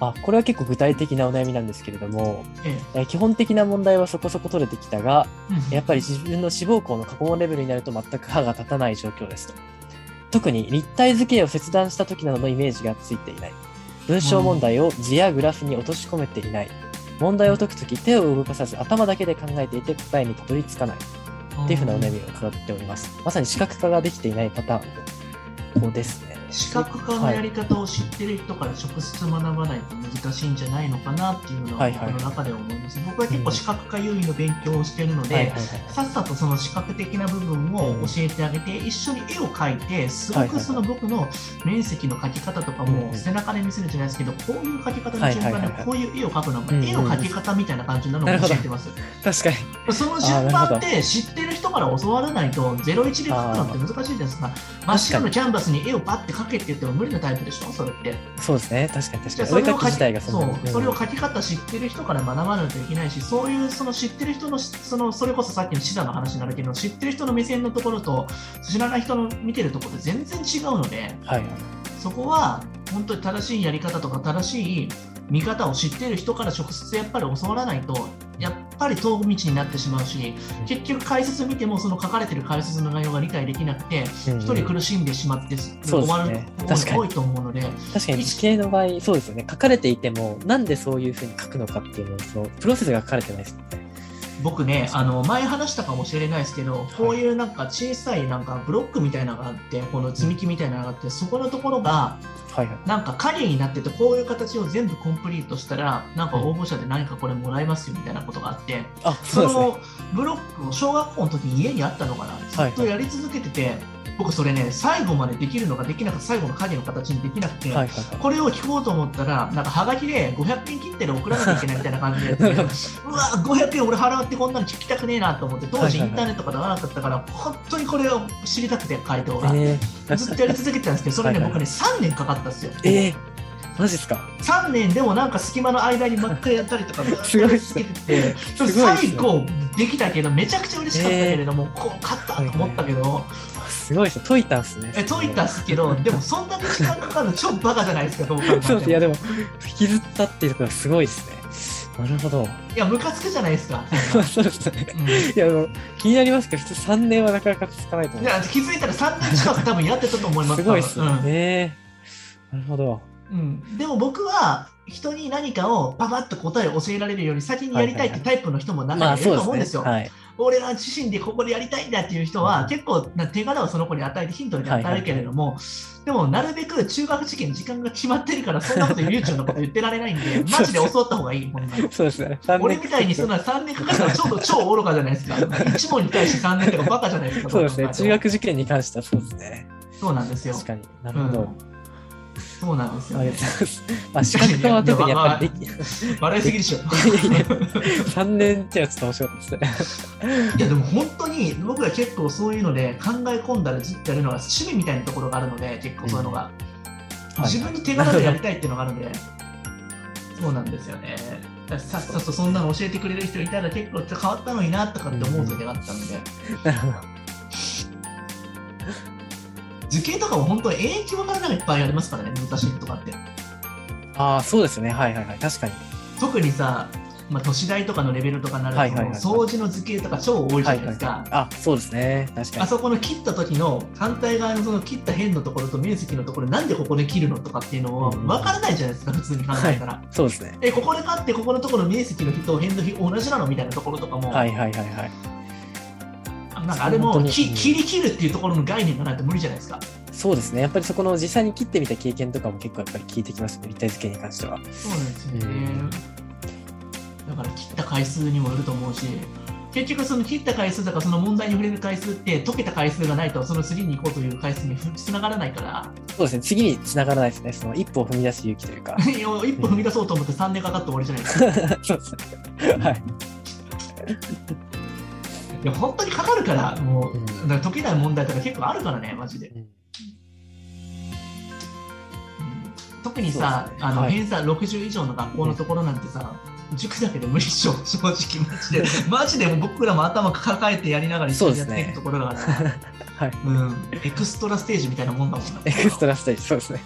あこれは結構具体的なお悩みなんですけれども、ええー基本的な問題はそこそこ取れてきたが、えやっぱり自分の志望校の過去問レベルになると全く歯が立たない状況ですと。特に立体図形を切断した時などのイメージがついていない。文章問題を図やグラフに落とし込めていない。問題を解くとき手を動かさず頭だけで考えていて答えにたどり着かない。っていうふうなお悩みを伺っております。まさに視覚化ができていないパターンの子ですね。視覚化のやり方を知ってる人から直接学ばないと難しいんじゃないのかなっていうのははいはい僕の中では思います。僕は結構視覚化優位の勉強をしているので、はいはいはい。さっさとその視覚的な部分を教えてあげて、一緒に絵を描いて、すごくはいはいはいその僕の面積の描き方とかも背中で見せるじゃないですけど、こういう描き方の順番ではいはいはいはいこういう絵を描くのが、うんうん絵の描き方みたいな感じなのを教えてます。確かに。その順番って知ってる人から教わらないと、01で描くのって難しいじゃないですか。真っ白のキャンバスに絵をパッて描けって言っても無理なタイプでしょ、それって。そうですね。確かに確かに。それを書きそうそれを書き方知ってる人から学ばないといけないし、そういうその知ってる人のそのそれこそさっきのシダの話になるけど、知ってる人の目線のところと知らない人の見てるところって全然違うので、はいはい。そこは本当に正しいやり方とか正しい見方を知ってる人から直接やっぱり教わらないと、ぱり遠道になってしまうし、結局解説見てもその書かれてる解説の内容が理解できなくて、一人苦しんでしまって終わること確かにが多いと思うので、確かに図形の場合、そうですよね。書かれていても、なんでそういうふうに書くのかっていうのを、そのプロセスが書かれてないですよね。僕ね、あの前話したかもしれないですけど、こういうなんか小さいなんかブロックみたいなのがあって、この積み木みたいなのがあって、そこのところがはいはい。なんか影になってて、こういう形を全部コンプリートしたら、なんか応募者で何かこれもらえますよみたいなことがあって、うですね。のブロックを小学校の時に家にあったのかな、ずっとやり続けてて、僕それね、最後までできるのができなくて、最後の影の形にできなくて、はいはいはい。これを聞こうと思ったら、なんかはがきで500円切ってで送らなきゃいけないみたいな感じで うわ、500円俺払ってこんなの聞きたくねえなと思って、当時インターネットがなかったから、本当にこれを知りたくて、回答が。えー、ずっとやり続けてたんですけど、それね、はいはい僕ね、3年かかったんですよ。えー、マジっすか？3年でもなんか隙間の間に真っ赤やったりとか、すごいっすね 最後できたけど、めちゃくちゃ嬉しかったけれども、こう、勝ったと思ったけど、すごいですね。解いたんすね。え解いたっすけど、でもそんなに時間かかるの超バカじゃないですか、どう考えても。いや、でも、引きずったっていうところがすごいですね。なるほど。いや、ムカつくじゃないですか。そうですね。うんいや、あの気になりますけど、普通3年はなかなか続かないと思う。いや気づいたら3年近く多分やってたと思いますすごいっす多分ね。なるほど。うんうんでも僕は人に何かをパパッと答えを教えられるように先にやりたいってタイプの人も中まあ、にはいると思うんですすよ。ね。はい。俺は自身でここでやりたいんだっていう人は、うん結構な手柄をその子に与えてヒントに与えるけれども、でもなるべく中学受験時間が決まってるからそんなこと悠長なこと言ってられないんで マジで教わった方がいいほんそうですね。俺みたいにするのは3年かかったらちょっと超愚かじゃないですか。1問に対して3年とかバカじゃないですか。そうですね。中学受験に関してはそうですね。そうなんですよ。確かに。なるほど。そうなんですよ、ね。あ資格化は特にやっぱりでき、笑いすぎでしょ。いやいや3年ってはちょっと面白かったですね。いやでも本当に僕は結構そういうので考え込んだらずっとやるのが趣味みたいなところがあるので結構そういうのが、自分の手柄でやりたいっていうのがあるのでそうなんですよね。さっさとそんなの教えてくれる人いたら結構変わったのになとかって思う時があったので、なるほど。受験とかも本当に永久わからないのがいっぱいありますからね難しいとかってああ、そうですね。はいはいはい。確かに。特にさまあ、都市大とかのレベルとかになると、はいはいはい掃除の図形とか超多いじゃないですか。はいはいはい。あ、そうですね。確かに。あそこの切った時の反対側のその切った辺のところと面積のところなんでここで切るのとかっていうのをうん分からないじゃないですか、普通に考えたら。そうですね。えここで買ってここのところの面積の日と辺の日同じなの？みたいなところとかも、はいはいはいはい。なんかあれも切り切るっていうところの概念がないと無理じゃないですか。そうですね。やっぱりそこの実際に切ってみた経験とかも結構やっぱり聞いてきますね。立体図形に関しては。そうなんですよね。うんだから切った回数にもよると思うし、結局その切った回数とかその問題に触れる回数って解けた回数がないとその次に行こうという回数につながらないから、そうですね。次に繋がらないですね。その一歩を踏み出す勇気というか。一歩踏み出そうと思って3年かかって終わりじゃないですか。そうですね。はい。いや本当にかかるから、もう、うんだから解けない問題とか結構あるからね、マジで。うんうん特にさ、ねあのはい偏差60以上の学校のところなんてさ、塾だけで無理っしょ、正直、マジで。マジでもう僕らも頭抱えてやりながら一緒にやっていくところだから、はい。うん、エクストラステージみたいなもんだもんな。エクストラステージ、そうですね。